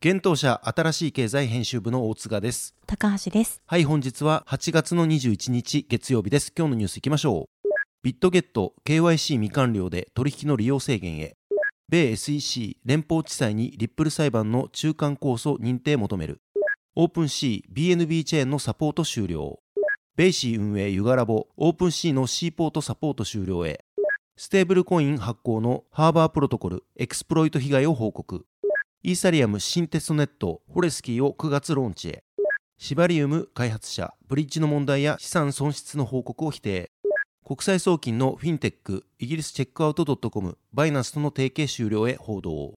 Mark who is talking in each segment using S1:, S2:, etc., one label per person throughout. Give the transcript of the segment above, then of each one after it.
S1: 現当社新しい経済編集部の大塚です。
S2: 高橋です。
S1: はい、本日は8月の21日月曜日です。今日のニュースいきましょう。ビットゲット KYC 未完了で取引の利用制限へ米 SEC 連邦地裁にリップル裁判の中間控訴認定求めるオープン C BNB チェーンのサポート終了ベイシー運営ユガラボオープン C の C ポートサポート終了へステーブルコイン発行のハーバープロトコルエクスプロイト被害を報告イーサリアム新テストネットホレスキーを9月ローンチへシバリウム開発者ブリッジの問題や資産損失の報告を否定国際送金のフィンテック、イギリスチェックアウト .com、バイナンスとの提携終了へ報道。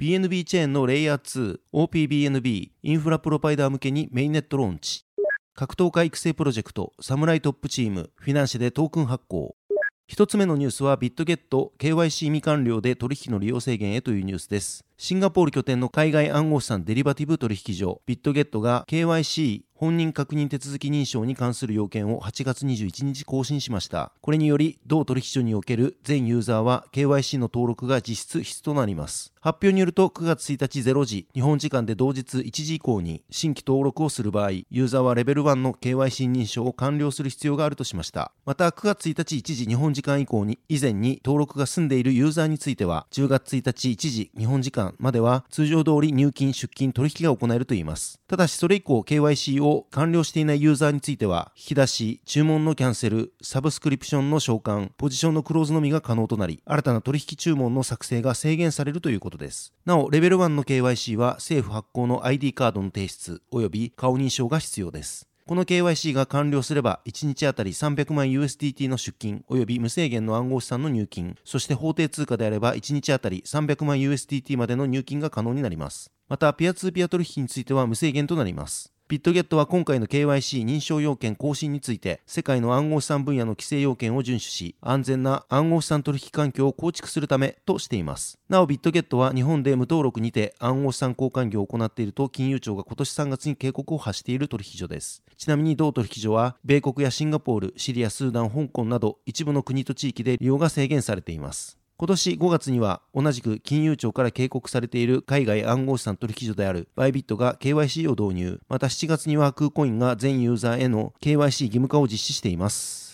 S1: BNB チェーンのレイヤー2、OPBNB、インフラプロバイダー向けにメインネットローンチ。格闘家育成プロジェクト、サムライトップチーム、フィナンシェでトークン発行。一つ目のニュースはビットゲット KYC 未完了で取引の利用制限へというニュースです。シンガポール拠点の海外暗号資産デリバティブ取引所ビットゲットが KYC 本人確認手続き認証に関する要件を8月21日更新しました。これにより、同取引所における全ユーザーは KYC の登録が実質必須となります。発表によると9月1日0時、日本時間で同日1時以降に新規登録をする場合、ユーザーはレベル1の KYC 認証を完了する必要があるとしました。また9月1日1時日本時間以降に以前に登録が済んでいるユーザーについては、10月1日1時日本時間までは通常通り入金出金取引が行えるといいます。ただしそれ以降 KYC を完了していないユーザーについては、引き出し、注文のキャンセル、サブスクリプションの召喚、ポジションのクローズのみが可能となり、新たな取引注文の作成が制限されるということです。なお、レベル1の KYC は政府発行の ID カードの提出、及び顔認証が必要です。この KYC が完了すれば、1日あたり300万 USDT の出金、及び無制限の暗号資産の入金、そして法定通貨であれば1日あたり300万 USDT までの入金が可能になります。また、ピアツーピア取引については無制限となります。ビットゲットは今回の KYC 認証要件更新について、世界の暗号資産分野の規制要件を遵守し、安全な暗号資産取引環境を構築するためとしています。なお、ビットゲットは日本で無登録にて暗号資産交換業を行っていると金融庁が今年3月に警告を発している取引所です。ちなみに同取引所は、米国やシンガポール、シリア、スーダン、香港など一部の国と地域で利用が制限されています。今年5月には同じく金融庁から警告されている海外暗号資産取引所であるバイビットが KYC を導入また7月にはクーコインが全ユーザーへの KYC 義務化を実施しています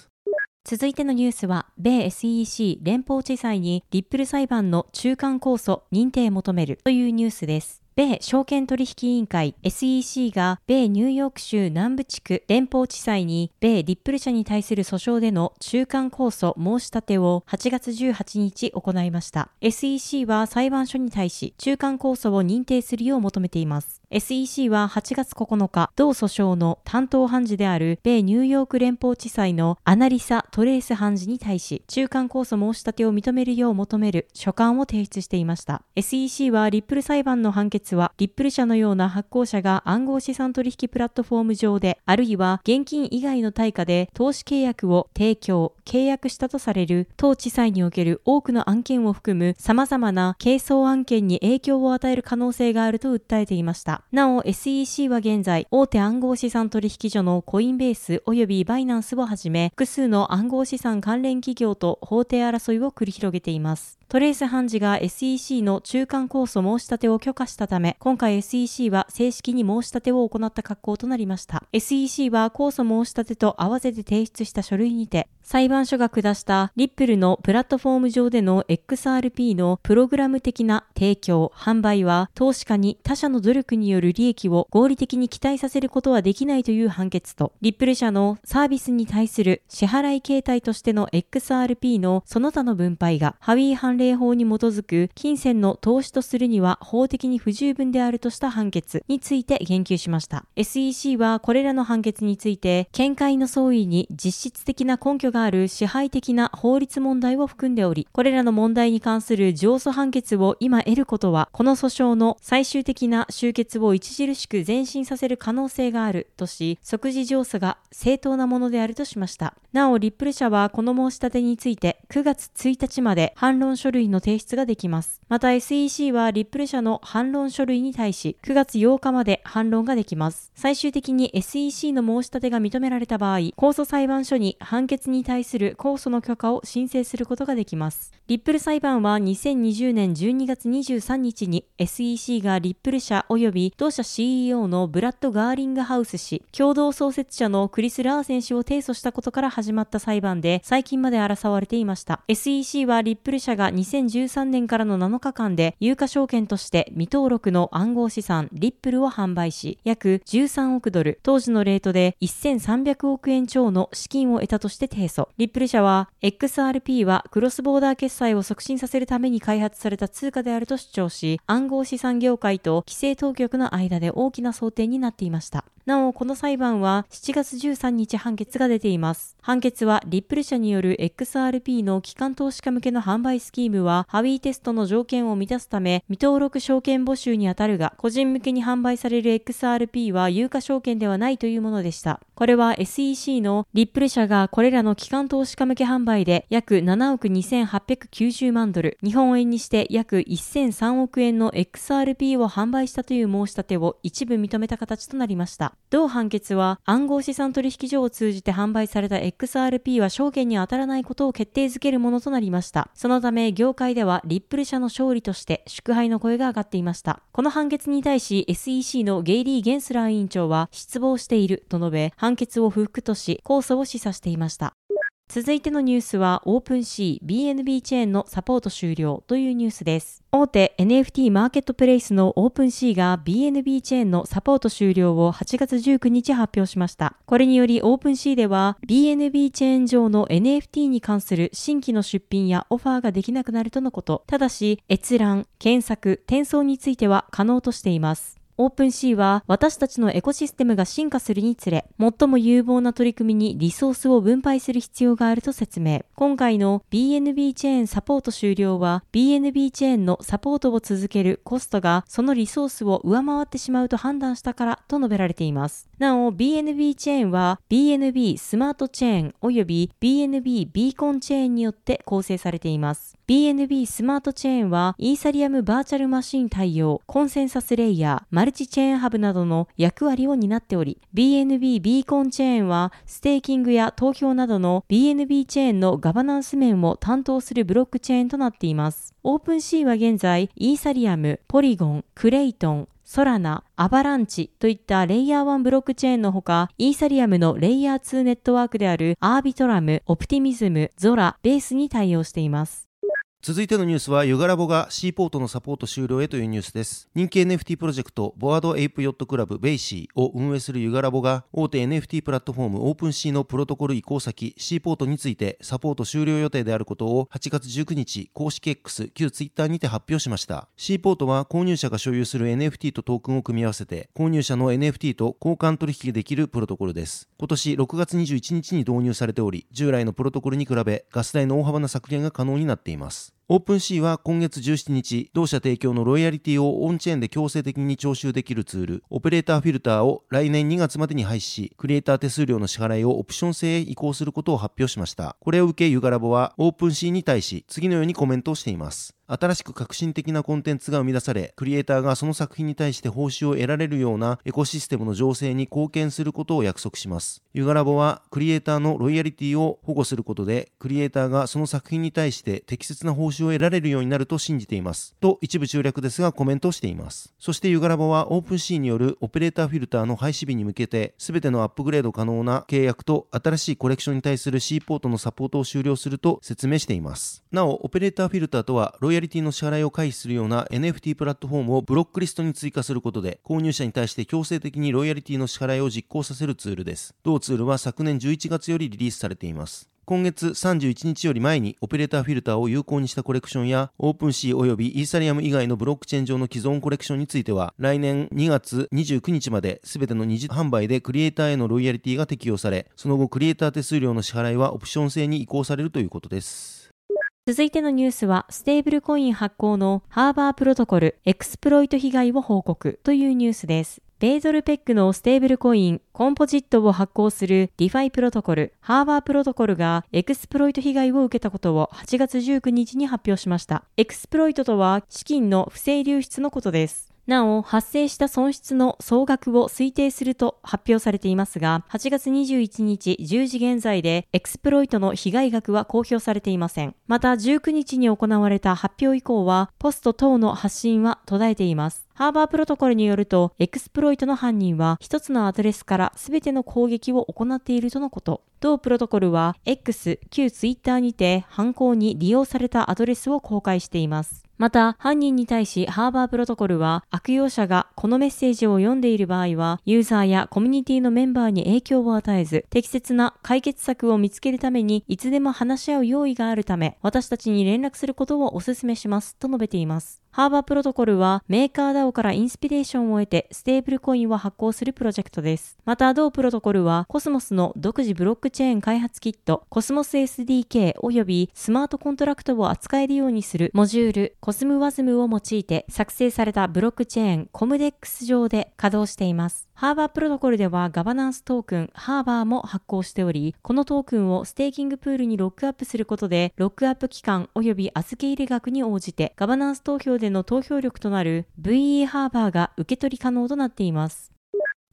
S2: 続いてのニュースは、米 SEC 連邦地裁にリップル裁判の中間控訴認定求めるというニュースです。米証券取引委員会 SEC が米ニューヨーク州南部地区連邦地裁に米リップル社に対する訴訟での中間控訴申し立てを8月18日行いました。SEC は裁判所に対し中間控訴を認定するよう求めています。SEC は8月9日、同訴訟の担当判事である米ニューヨーク連邦地裁のアナリサ・トレース判事に対し、中間控訴申し立てを認めるよう求める書簡を提出していました。SEC はリップル裁判の判決は、リップル社のような発行者が暗号資産取引プラットフォーム上で、あるいは現金以外の対価で投資契約を提供、契約したとされる当地裁における多くの案件を含む様々な係争案件に影響を与える可能性があると訴えていました。。なお SEC は現在、大手暗号資産取引所のコインベース及びバイナンスをはじめ、複数の暗号資産関連企業と法廷争いを繰り広げています。トレース判事が SEC の中間控訴申し立てを許可したため、今回 SEC は正式に申し立てを行った格好となりました。SEC は控訴申し立てと合わせて提出した書類にて、裁判所が下したリップルのプラットフォーム上での XRP のプログラム的な提供、販売は投資家に他社の努力にによる利益を合理的に期待させることはできないという判決と、リップル社のサービスに対する支払い形態としての XRP のその他の分配がハビー判例法に基づく金銭の投資とするには法的に不十分であるとした判決について言及しました。SEC はこれらの判決について、見解の相違に実質的な根拠がある支配的な法律問題を含んでおり、これらの問題に関する上訴判決を今得ることは、この訴訟の最終的な終結を著しく前進させる可能性があるとし、即時上訴が正当なものであるとしました。なお、リップル社はこの申し立てについて9月1日まで反論書類の提出ができます。また SEC はリップル社の反論書類に対し9月8日まで反論ができます。最終的に SEC の申し立てが認められた場合、控訴裁判所に判決に対する控訴の許可を申請することができます。リップル裁判は2020年12月23日に SEC がリップル社及び同社 CEO のブラッド・ガーリングハウス氏、共同創設者のクリス・ラーセン氏を提訴したことから始まった裁判で最近まで争われていました。SEC はリップル社が2013年からの7日間で有価証券として未登録の暗号資産リップルを販売し、約13億ドル、当時のレートで1300億円超の資金を得たとして提訴。リップル社は XRP はクロスボーダー決済を促進させるために開発された通貨であると主張し、暗号資産業界と規制当局のの間で大きな争点になっていました。なお、この裁判は7月13日判決が出ています。判決は、リップル社による XRP の機関投資家向けの販売スキームは、ハビーテストの条件を満たすため、未登録証券募集にあたるが、個人向けに販売される XRP は有価証券ではないというものでした。これは SEC のリップル社がこれらの機関投資家向け販売で約7億2890万ドル、日本円にして約1003億円の XRP を販売したという申し立てを一部認めた形となりました。同判決は暗号資産取引所を通じて販売された XRP は証券に当たらないことを決定づけるものとなりました。そのため業界ではリップル社の勝利として祝杯の声が上がっていました。この判決に対し SEC のゲイリー・ゲンスラー委員長は失望していると述べ判決を不服とし控訴を示唆していました。続いてのニュースは OpenC BNB チェーンのサポート終了というニュースです。大手 NFT マーケットプレイスの OpenC が BNB チェーンのサポート終了を8月19日発表しました。これにより OpenC では BNB チェーン上の NFT に関する新規の出品やオファーができなくなるとのこと。ただし閲覧、検索、転送については可能としています。オープンシーは私たちのエコシステムが進化するにつれ、最も有望な取り組みにリソースを分配する必要があると説明。今回の BNB チェーンサポート終了は、BNB チェーンのサポートを続けるコストがそのリソースを上回ってしまうと判断したからと述べられています。なお、BNB チェーンは BNB スマートチェーン及び BNB ビーコンチェーンによって構成されています。BNB スマートチェーンはイーサリアムバーチャルマシン対応、コンセンサスレイヤー、マルチチェーンハブなどの役割を担っており、BNB ビーコンチェーンはステーキングや投票などの BNB チェーンのガバナンス面を担当するブロックチェーンとなっています。オープンシーは現在、イーサリアム、ポリゴン、クレイトン、ソラナ、アバランチといったレイヤー1ブロックチェーンのほか、イーサリアムのレイヤー2ネットワークであるアービトラム、オプティミズム、ゾラ、ベースに対応しています。
S1: 続いてのニュースは、ユガラボが C ポートのサポート終了へというニュースです。人気 NFT プロジェクト、ボワードエイプヨットクラブベイシーを運営するユガラボが、大手 NFT プラットフォームオープン C のプロトコル移行先 C ポートについてサポート終了予定であることを8月19日、公式 X、旧 Twitter にて発表しました。シーポートは購入者が所有する NFT とトークンを組み合わせて、購入者の NFT と交換取引できるプロトコルです。今年6月21日に導入されており、従来のプロトコルに比べガス代の大幅な削減が可能になっています。オープンシーは今月17日、同社提供のロイヤリティをオンチェーンで強制的に徴収できるツール、オペレーターフィルターを来年2月までに廃止し、クリエイター手数料の支払いをオプション制へ移行することを発表しました。これを受けユガラボはオープンシーに対し次のようにコメントをしています。新しく革新的なコンテンツが生み出され、クリエイターがその作品に対して報酬を得られるようなエコシステムの醸成に貢献することを約束します。ユガラボは、クリエイターのロイヤリティを保護することで、クリエイターがその作品に対して適切な報酬を得られるようになると信じています。と一部中略ですがコメントしています。そしてユガラボはオープンシーによるオペレーターフィルターの廃止日に向けて、すべてのアップグレード可能な契約と新しいコレクションに対する C ポートのサポートを終了すると説明しています。なお、オペレーターフィルターとは、ロイヤリティの支払いを回避するような NFT プラットフォームをブロックリストに追加することで、購入者に対して強制的にロイヤリティの支払いを実行させるツールです。同ツールは昨年11月よりリリースされています。今月31日より前にオペレーターフィルターを有効にしたコレクションやオープンシー及びイーサリアム以外のブロックチェーン上の既存コレクションについては来年2月29日まで全ての二次販売でクリエイターへのロイヤリティが適用されその後クリエイター手数料の支払いはオプション制に移行されるということです
S2: 続いてのニュースは、ステーブルコイン発行のハーバープロトコルエクスプロイト被害を報告というニュースです。米ドルペッグのステーブルコイン、コンポジットを発行するディファイプロトコル、ハーバープロトコルがエクスプロイト被害を受けたことを8月19日に発表しました。エクスプロイトとは資金の不正流出のことです。なお、発生した損失の総額を推定すると発表されていますが、8月21日10時現在でエクスプロイトの被害額は公表されていません。また、19日に行われた発表以降は、ポスト等の発信は途絶えています。ハーバープロトコルによると、エクスプロイトの犯人は一つのアドレスから全ての攻撃を行っているとのこと。同プロトコルは X、旧 Twitter にて犯行に利用されたアドレスを公開しています。また、犯人に対しハーバープロトコルは悪用者がこのメッセージを読んでいる場合は、ユーザーやコミュニティのメンバーに影響を与えず、適切な解決策を見つけるためにいつでも話し合う用意があるため、私たちに連絡することをお勧めしますと述べています。ハーバープロトコルはメーカー DAO からインスピレーションを得てステーブルコインを発行するプロジェクトです。また同プロトコルはコスモスの独自ブロックチェーン開発キットコスモス SDK 及びスマートコントラクトを扱えるようにするモジュールコスムワズムを用いて作成されたブロックチェーンコムデックス上で稼働しています。ハーバープロトコルではガバナンストークンハーバーも発行しており、このトークンをステーキングプールにロックアップすることで、ロックアップ期間及び預け入れ額に応じてガバナンス投票での投票力となる VE ハーバーが受け取り可能となっています。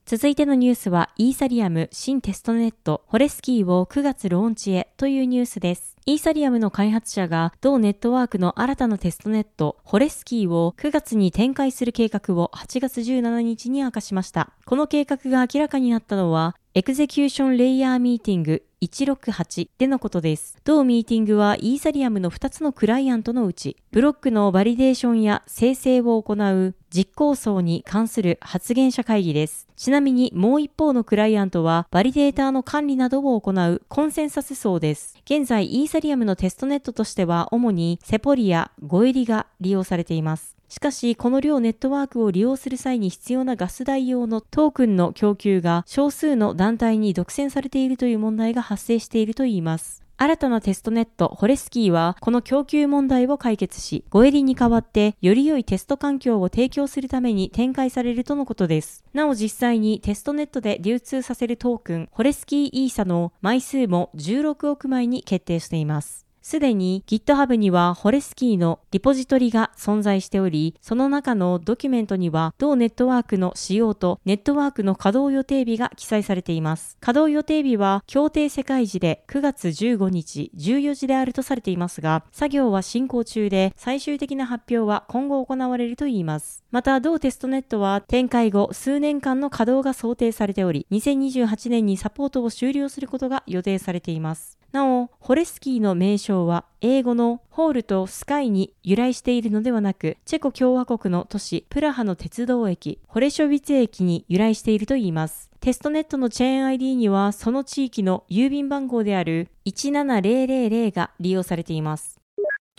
S2: 続いてのニュースは、イーサリアム新テストネット、ホレスキーを9月ローンチへというニュースです。イーサリアムの開発者が同ネットワークの新たなテストネット、ホレスキーを9月に展開する計画を8月17日に明かしました。この計画が明らかになったのは、エクゼキューションレイヤーミーティング168でのことです。同ミーティングはイーサリアムの2つのクライアントのうち、ブロックのバリデーションや生成を行う実行層に関する開発者会議です。ちなみにもう一方のクライアントはバリデーターの管理などを行うコンセンサス層です。現在イーサリアムのテストネットとしては主にセポリア、ゴエリが利用されています。しかし、この両ネットワークを利用する際に必要なガス代用のトークンの供給が少数の団体に独占されているという問題が発生しているといいます。新たなテストネット、ホレスキーは、この供給問題を解決し、ゴエリに代わって、より良いテスト環境を提供するために展開されるとのことです。なお実際にテストネットで流通させるトークン、ホレスキーイーサの枚数も16億枚に決定しています。すでに GitHub にはホレスキーのリポジトリが存在しており、その中のドキュメントには同ネットワークの使用とネットワークの稼働予定日が記載されています。稼働予定日は協定世界時で9月15日14時であるとされていますが、作業は進行中で最終的な発表は今後行われるといいます。また同テストネットは展開後数年間の稼働が想定されており、2028年にサポートを終了することが予定されています。なお、ホレスキーの名称は英語のホールとスカイに由来しているのではなく、チェコ共和国の都市プラハの鉄道駅、ホレショビツ駅に由来しているといいます。テストネットのチェーン ID にはその地域の郵便番号である17000が利用されています。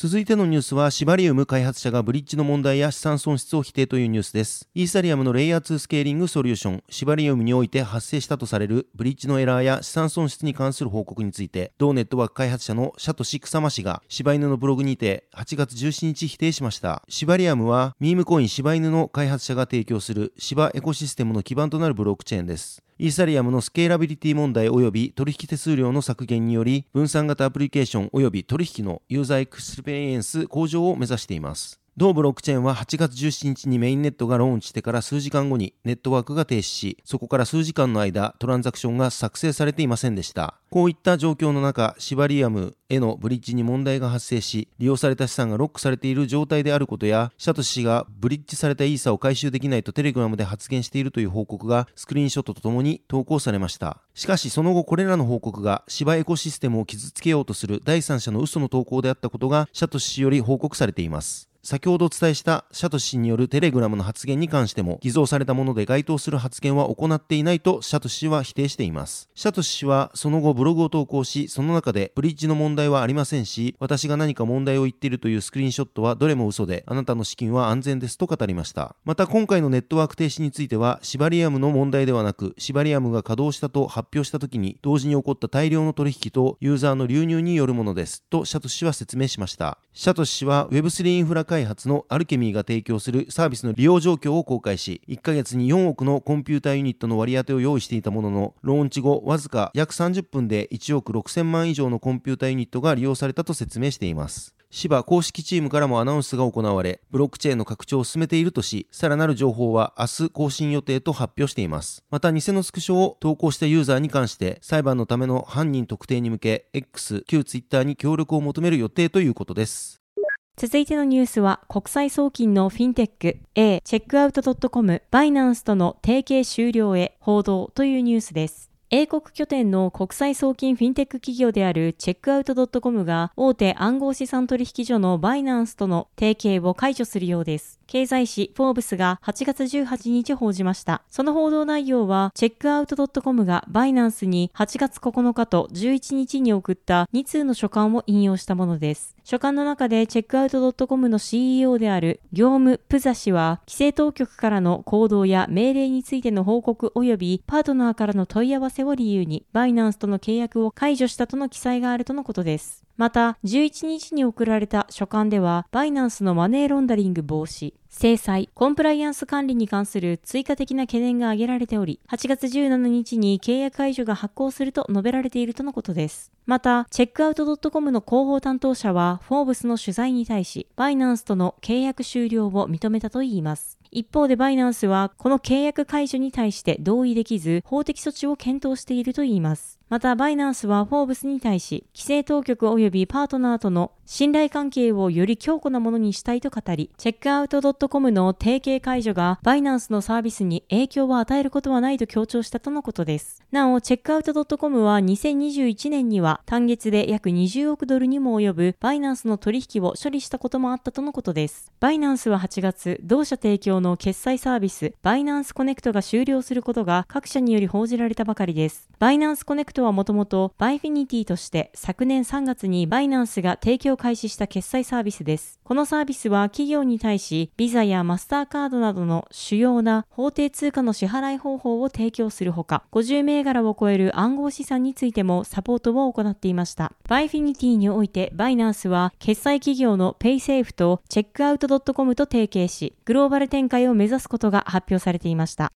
S1: 続いてのニュースは、シバリウム開発者がブリッジの問題や資産損失を否定というニュースです。イーサリアムのレイヤー2スケーリングソリューション、シバリウムにおいて発生したとされるブリッジのエラーや資産損失に関する報告について、同ネットワーク開発者のシャトシクサマ氏が、柴犬のブログにて8月17日否定しました。シバリアムは、ミームコイン柴犬の開発者が提供する芝エコシステムの基盤となるブロックチェーンです。イーサリアムのスケーラビリティ問題及び取引手数料の削減により、分散型アプリケーション及び取引のユーザーエクスペリエンス向上を目指しています。同ブロックチェーンは8月17日にメインネットがローンチしてから数時間後にネットワークが停止し、そこから数時間の間、トランザクションが作成されていませんでした。こういった状況の中、シバリアムへのブリッジに問題が発生し、利用された資産がロックされている状態であることや、シャトシがブリッジされたイーサを回収できないとテレグラムで発言しているという報告がスクリーンショットとともに投稿されました。しかしその後これらの報告がシバエコシステムを傷つけようとする第三者の嘘の投稿であったことがシャトシ氏より報告されています。先ほどお伝えしたシャトシ氏によるテレグラムの発言に関しても偽造されたもので該当する発言は行っていないとシャトシ氏は否定しています。シャトシ氏はその後ブログを投稿し、その中でブリッジの問題はありませんし、私が何か問題を言っているというスクリーンショットはどれも嘘で、あなたの資金は安全ですと語りました。また今回のネットワーク停止については、シバリアムの問題ではなく、シバリアムが稼働したと発表した時に同時に起こった大量の取引とユーザーの流入によるものですとシャトシ氏は説明しました。シャトシ氏は Web3 インフラ開開発のアルケミーが提供するサービスの利用状況を公開し、1ヶ月に4億のコンピューターユニットの割り当てを用意していたものの、ローンチ後、わずか約30分で1億6000万以上のコンピューターユニットが利用されたと説明しています。芝公式チームからもアナウンスが行われ、ブロックチェーンの拡張を進めているとし、さらなる情報は明日更新予定と発表しています。また、偽のスクショを投稿したユーザーに関して、裁判のための犯人特定に向け、X、旧 Twitter に協力を求める予定ということです。
S2: 続いてのニュースは、国際送金のフィンテック A、チェックアウト .com、バイナンスとの提携終了へ報道というニュースです。英国拠点の国際送金フィンテック企業であるチェックアウト .com が大手暗号資産取引所のバイナンスとの提携を解除するようです。経済誌フォーブスが8月18日報じました。その報道内容は、チェックアウト .com がバイナンスに8月9日と11日に送った2通の書簡を引用したものです。書簡の中でチェックアウト .com の CEO である業務プザ氏は、規制当局からの行動や命令についての報告及びパートナーからの問い合わせを理由に、バイナンスとの契約を解除したとの記載があるとのことです。また、11日に送られた書簡では、バイナンスのマネーロンダリング防止、制裁、コンプライアンス管理に関する追加的な懸念が挙げられており、8月17日に契約解除が発行すると述べられているとのことです。また、チェックアウト .com の広報担当者は、フォーブスの取材に対し、バイナンスとの契約終了を認めたといいます。一方でバイナンスはこの契約解除に対して同意できず法的措置を検討しているといいます。また、バイナンスはフォーブスに対し、規制当局及びパートナーとの信頼関係をより強固なものにしたいと語り、チェックアウト .com の提携解除がバイナンスのサービスに影響を与えることはないと強調したとのことです。なお、チェックアウト .com は2021年には単月で約20億ドルにも及ぶバイナンスの取引を処理したこともあったとのことです。バイナンスは8月、同社提供の決済サービス、バイナンスコネクトが終了することが各社により報じられたばかりです。バイナンスコネクトはもともとバイフィニティとして昨年3月にバイナンスが提供開始した決済サービスです。このサービスは企業に対し、ビザやマスターカードなどの主要な法定通貨の支払い方法を提供するほか、50銘柄を超える暗号資産についてもサポートを行っていました。バイフィニティにおいて、バイナンスは決済企業のペイセーフとチェックアウト .com と提携し、グローバル展開を目指すことが発表されていました。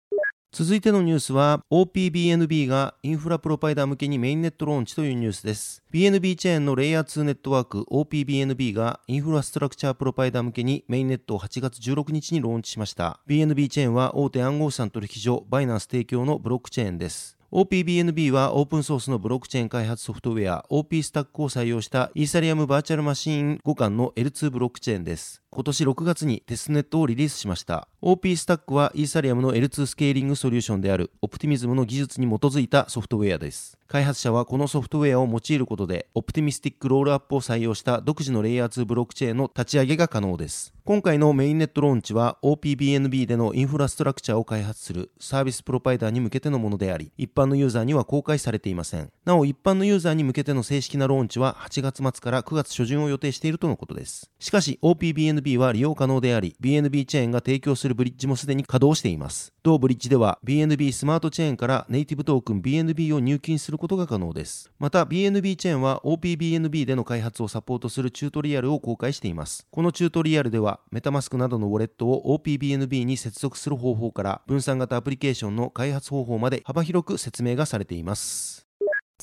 S1: 続いてのニュースは OPBNB がインフラプロバイダー向けにメインネットローンチというニュースです。BNB チェーンのレイヤー2ネットワーク OPBNB がインフラストラクチャープロバイダー向けにメインネットを8月16日にローンチしました。BNB チェーンは大手暗号資産取引所バイナンス提供のブロックチェーンです。OPBNB はオープンソースのブロックチェーン開発ソフトウェア OP スタックを採用したイーサリアムバーチャルマシーン互換の L2 ブロックチェーンです。今年6月にテストネットをリリースしました。OP スタックはイーサリアムの L2 スケーリングソリューションであるオプティミズムの技術に基づいたソフトウェアです。開発者はこのソフトウェアを用いることで、オプティミスティックロールアップを採用した独自のレイヤー2ブロックチェーンの立ち上げが可能です。今回のメインネットローンチは OPBNB でのインフラストラクチャーを開発するサービスプロバイダーに向けてのものであり、一般のユーザーには公開されていません。なお、一般のユーザーに向けての正式なローンチは8月末から9月初旬を予定しているとのことです。しかし、OPBNB BNB は利用可能であり、BNB チェーンが提供するブリッジもすでに稼働しています。同ブリッジでは BNB スマートチェーンからネイティブトークン BNB を入金することが可能です。また BNB チェーンは OPBNB での開発をサポートするチュートリアルを公開しています。このチュートリアルではメタマスクなどのウォレットを OPBNB に接続する方法から分散型アプリケーションの開発方法まで幅広く説明がされています。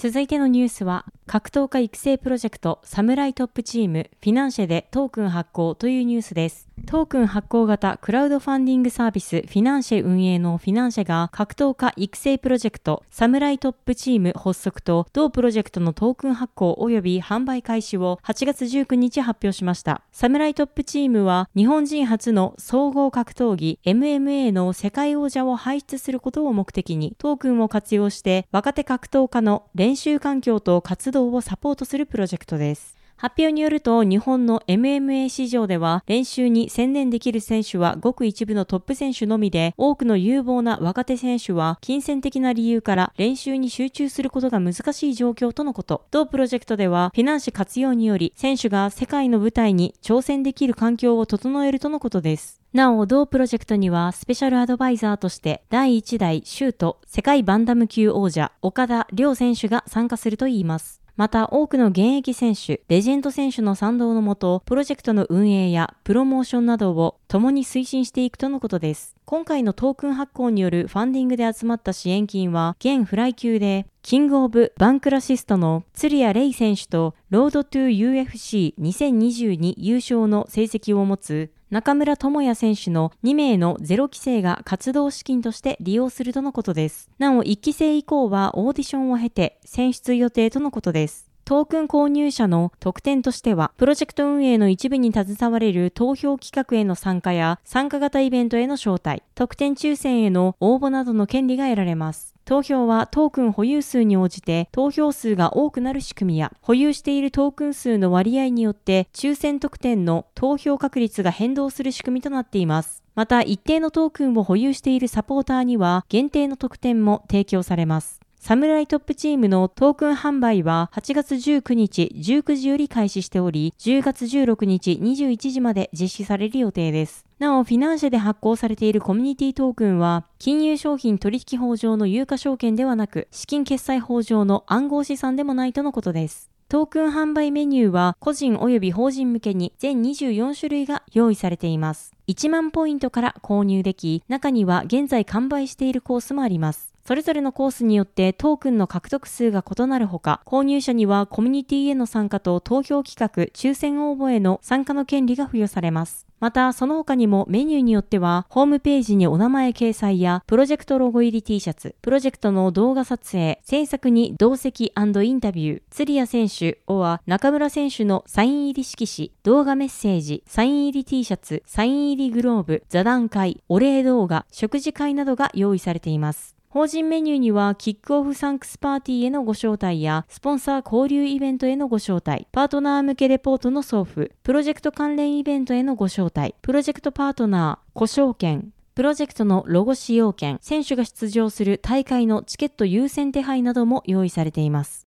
S2: 続いてのニュースは、格闘家育成プロジェクトサムライトップチームフィナンシェでトークン発行というニュースです。トークン発行型クラウドファンディングサービスフィナンシェ運営のフィナンシェが格闘家育成プロジェクトサムライトップチーム発足と同プロジェクトのトークン発行及び販売開始を8月19日発表しました。サムライトップチームは日本人初の総合格闘技 MMA の世界王者を輩出することを目的にトークンを活用して若手格闘家の練習環境と活動をサポートするプロジェクトです。発表によると日本の MMA 市場では練習に専念できる選手はごく一部のトップ選手のみで多くの有望な若手選手は金銭的な理由から練習に集中することが難しい状況とのこと。同プロジェクトではフィナンシェ活用により選手が世界の舞台に挑戦できる環境を整えるとのことです。なお、同プロジェクトにはスペシャルアドバイザーとして第1代シュート世界バンダム級王者岡田亮選手が参加するといいます。また多くの現役選手、レジェンド選手の賛同のもと、プロジェクトの運営やプロモーションなどを共に推進していくとのことです。今回のトークン発行によるファンディングで集まった支援金は、現フライ級で、キングオブパンクラシストの鶴屋怜選手と、ロードトゥ UFC2022 優勝の成績を持つ中村倫也選手の2名のゼロ期生が活動資金として利用するとのことです。なお、1期生以降はオーディションを経て選出予定とのことです。トークン購入者の特典としては、プロジェクト運営の一部に携われる投票企画への参加や参加型イベントへの招待、特典抽選への応募などの権利が得られます。投票はトークン保有数に応じて投票数が多くなる仕組みや保有しているトークン数の割合によって抽選特典の投票確率が変動する仕組みとなっています。また一定のトークンを保有しているサポーターには限定の特典も提供されます。サムライトップチームのトークン販売は8月19日19時より開始しており、10月16日21時まで実施される予定です。なお、フィナンシェで発行されているコミュニティトークンは、金融商品取引法上の有価証券ではなく、資金決済法上の暗号資産でもないとのことです。トークン販売メニューは個人及び法人向けに全24種類が用意されています。1万ポイントから購入でき、中には現在完売しているコースもあります。それぞれのコースによってトークンの獲得数が異なるほか、購入者にはコミュニティへの参加と投票企画、抽選応募への参加の権利が付与されます。また、その他にもメニューによっては、ホームページにお名前掲載や、プロジェクトロゴ入り T シャツ、プロジェクトの動画撮影、制作に同席インタビュー、釣谷選手、おは中村選手のサイン入り色紙、動画メッセージ、サイン入り T シャツ、サイン入りグローブ、座談会、お礼動画、食事会などが用意されています。法人メニューには、キックオフサンクスパーティーへのご招待や、スポンサー交流イベントへのご招待、パートナー向けレポートの送付、プロジェクト関連イベントへのご招待、プロジェクトパートナー、故障券、プロジェクトのロゴ使用券、選手が出場する大会のチケット優先手配なども用意されています。